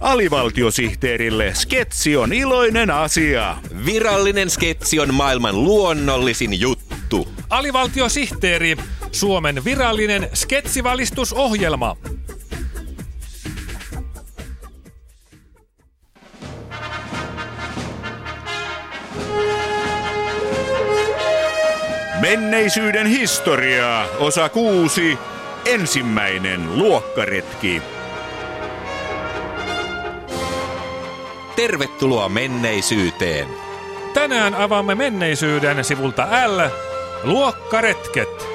Alivaltiosihteerille sketsi on iloinen asia. Virallinen sketsi on maailman luonnollisin juttu. Alivaltiosihteeri, Suomen virallinen sketsivalistusohjelma. Menneisyyden historiaa, osa kuusi, ensimmäinen luokkaretki. Tervetuloa menneisyyteen. Tänään avaamme menneisyyden sivulta L. Luokkaretket.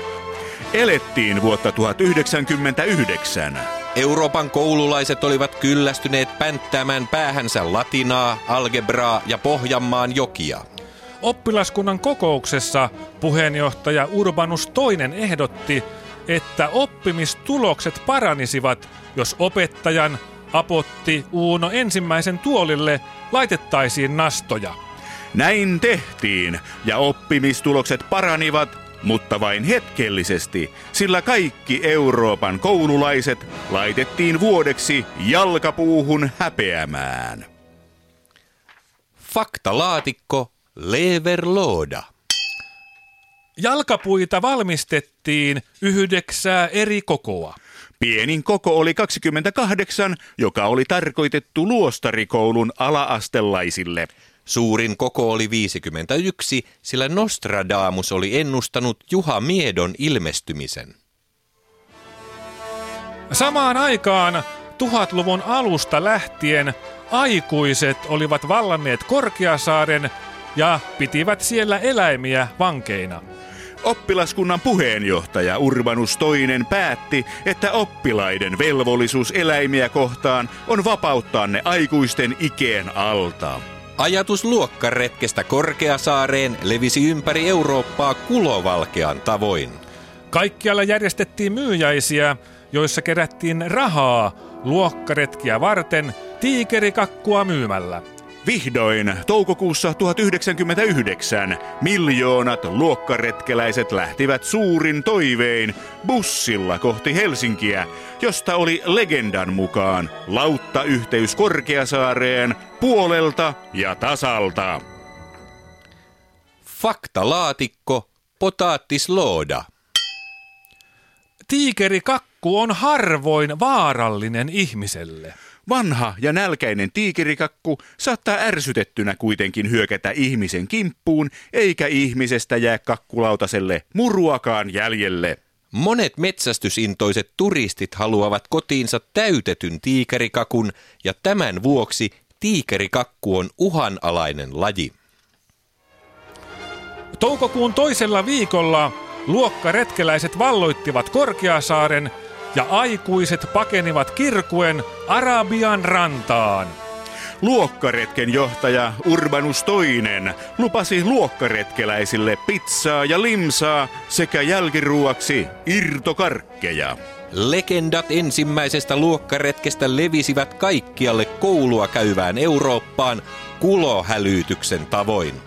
Elettiin vuotta 1999. Euroopan koululaiset olivat kyllästyneet pänttäämään päähänsä latinaa, algebraa ja Pohjanmaan jokia. Oppilaskunnan kokouksessa puheenjohtaja Urbanus II ehdotti, että oppimistulokset paranisivat, jos opettajan Apotti Uuno ensimmäisen tuolille laitettaisiin nastoja. Näin tehtiin ja oppimistulokset paranivat, mutta vain hetkellisesti, sillä kaikki Euroopan koululaiset laitettiin vuodeksi jalkapuuhun häpeämään. Faktalaatikko Leverlooda. Jalkapuita valmistettiin yhdeksää eri kokoa. Pienin koko oli 28, joka oli tarkoitettu luostarikoulun alaastelaisille. Suurin koko oli 51, sillä Nostradamus oli ennustanut Juha Miedon ilmestymisen. Samaan aikaan tuhatluvun alusta lähtien aikuiset olivat vallanneet Korkeasaaren ja pitivät siellä eläimiä vankeina. Oppilaskunnan puheenjohtaja Urbanus II päätti, että oppilaiden velvollisuus eläimiä kohtaan on vapauttaa ne aikuisten ikeen alta. Ajatus luokkaretkestä Korkeasaareen levisi ympäri Eurooppaa kulovalkean tavoin. Kaikkialla järjestettiin myyjäisiä, joissa kerättiin rahaa luokkaretkiä varten tiikerikakkua myymällä. Vihdoin toukokuussa 1999 miljoonat luokkaretkeläiset lähtivät suurin toivein bussilla kohti Helsinkiä, josta oli legendan mukaan lauttayhteys Korkeasaareen puolelta ja tasalta. Faktalaatikko Potaattislooda. Tiikerikakku on harvoin vaarallinen ihmiselle. Vanha ja nälkäinen tiikirikakku saattaa ärsytettynä kuitenkin hyökätä ihmisen kimppuun, eikä ihmisestä jää kakkulautaselle muruakaan jäljelle. Monet metsästysintoiset turistit haluavat kotiinsa täytetyn tiikerikakun ja tämän vuoksi tiikerikakku on uhanalainen laji. Toukokuun toisella viikolla luokkaretkeläiset valloittivat Korkeasaaren ja aikuiset pakenivat kirkuen Arabian rantaan. Luokkaretken johtaja Urbanus II lupasi luokkaretkeläisille pizzaa ja limsaa sekä jälkiruuaksi irtokarkkeja. Legendat ensimmäisestä luokkaretkestä levisivät kaikkialle koulua käyvään Eurooppaan kulohälytyksen tavoin.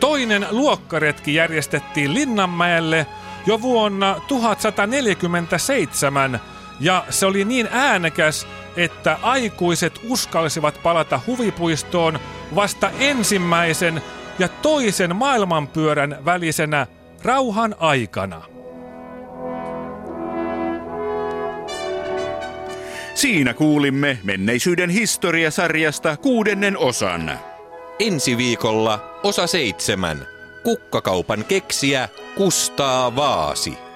Toinen luokkaretki järjestettiin Linnanmäelle jo vuonna 1147 ja se oli niin äänekäs, että aikuiset uskalsivat palata huvipuistoon vasta ensimmäisen ja toisen maailmanpyörän välisenä rauhan aikana. Siinä kuulimme menneisyyden historiasarjasta kuudennen osan. Ensi viikolla osa seitsemän. Kukkakaupan keksiä Kustaa Vaasi.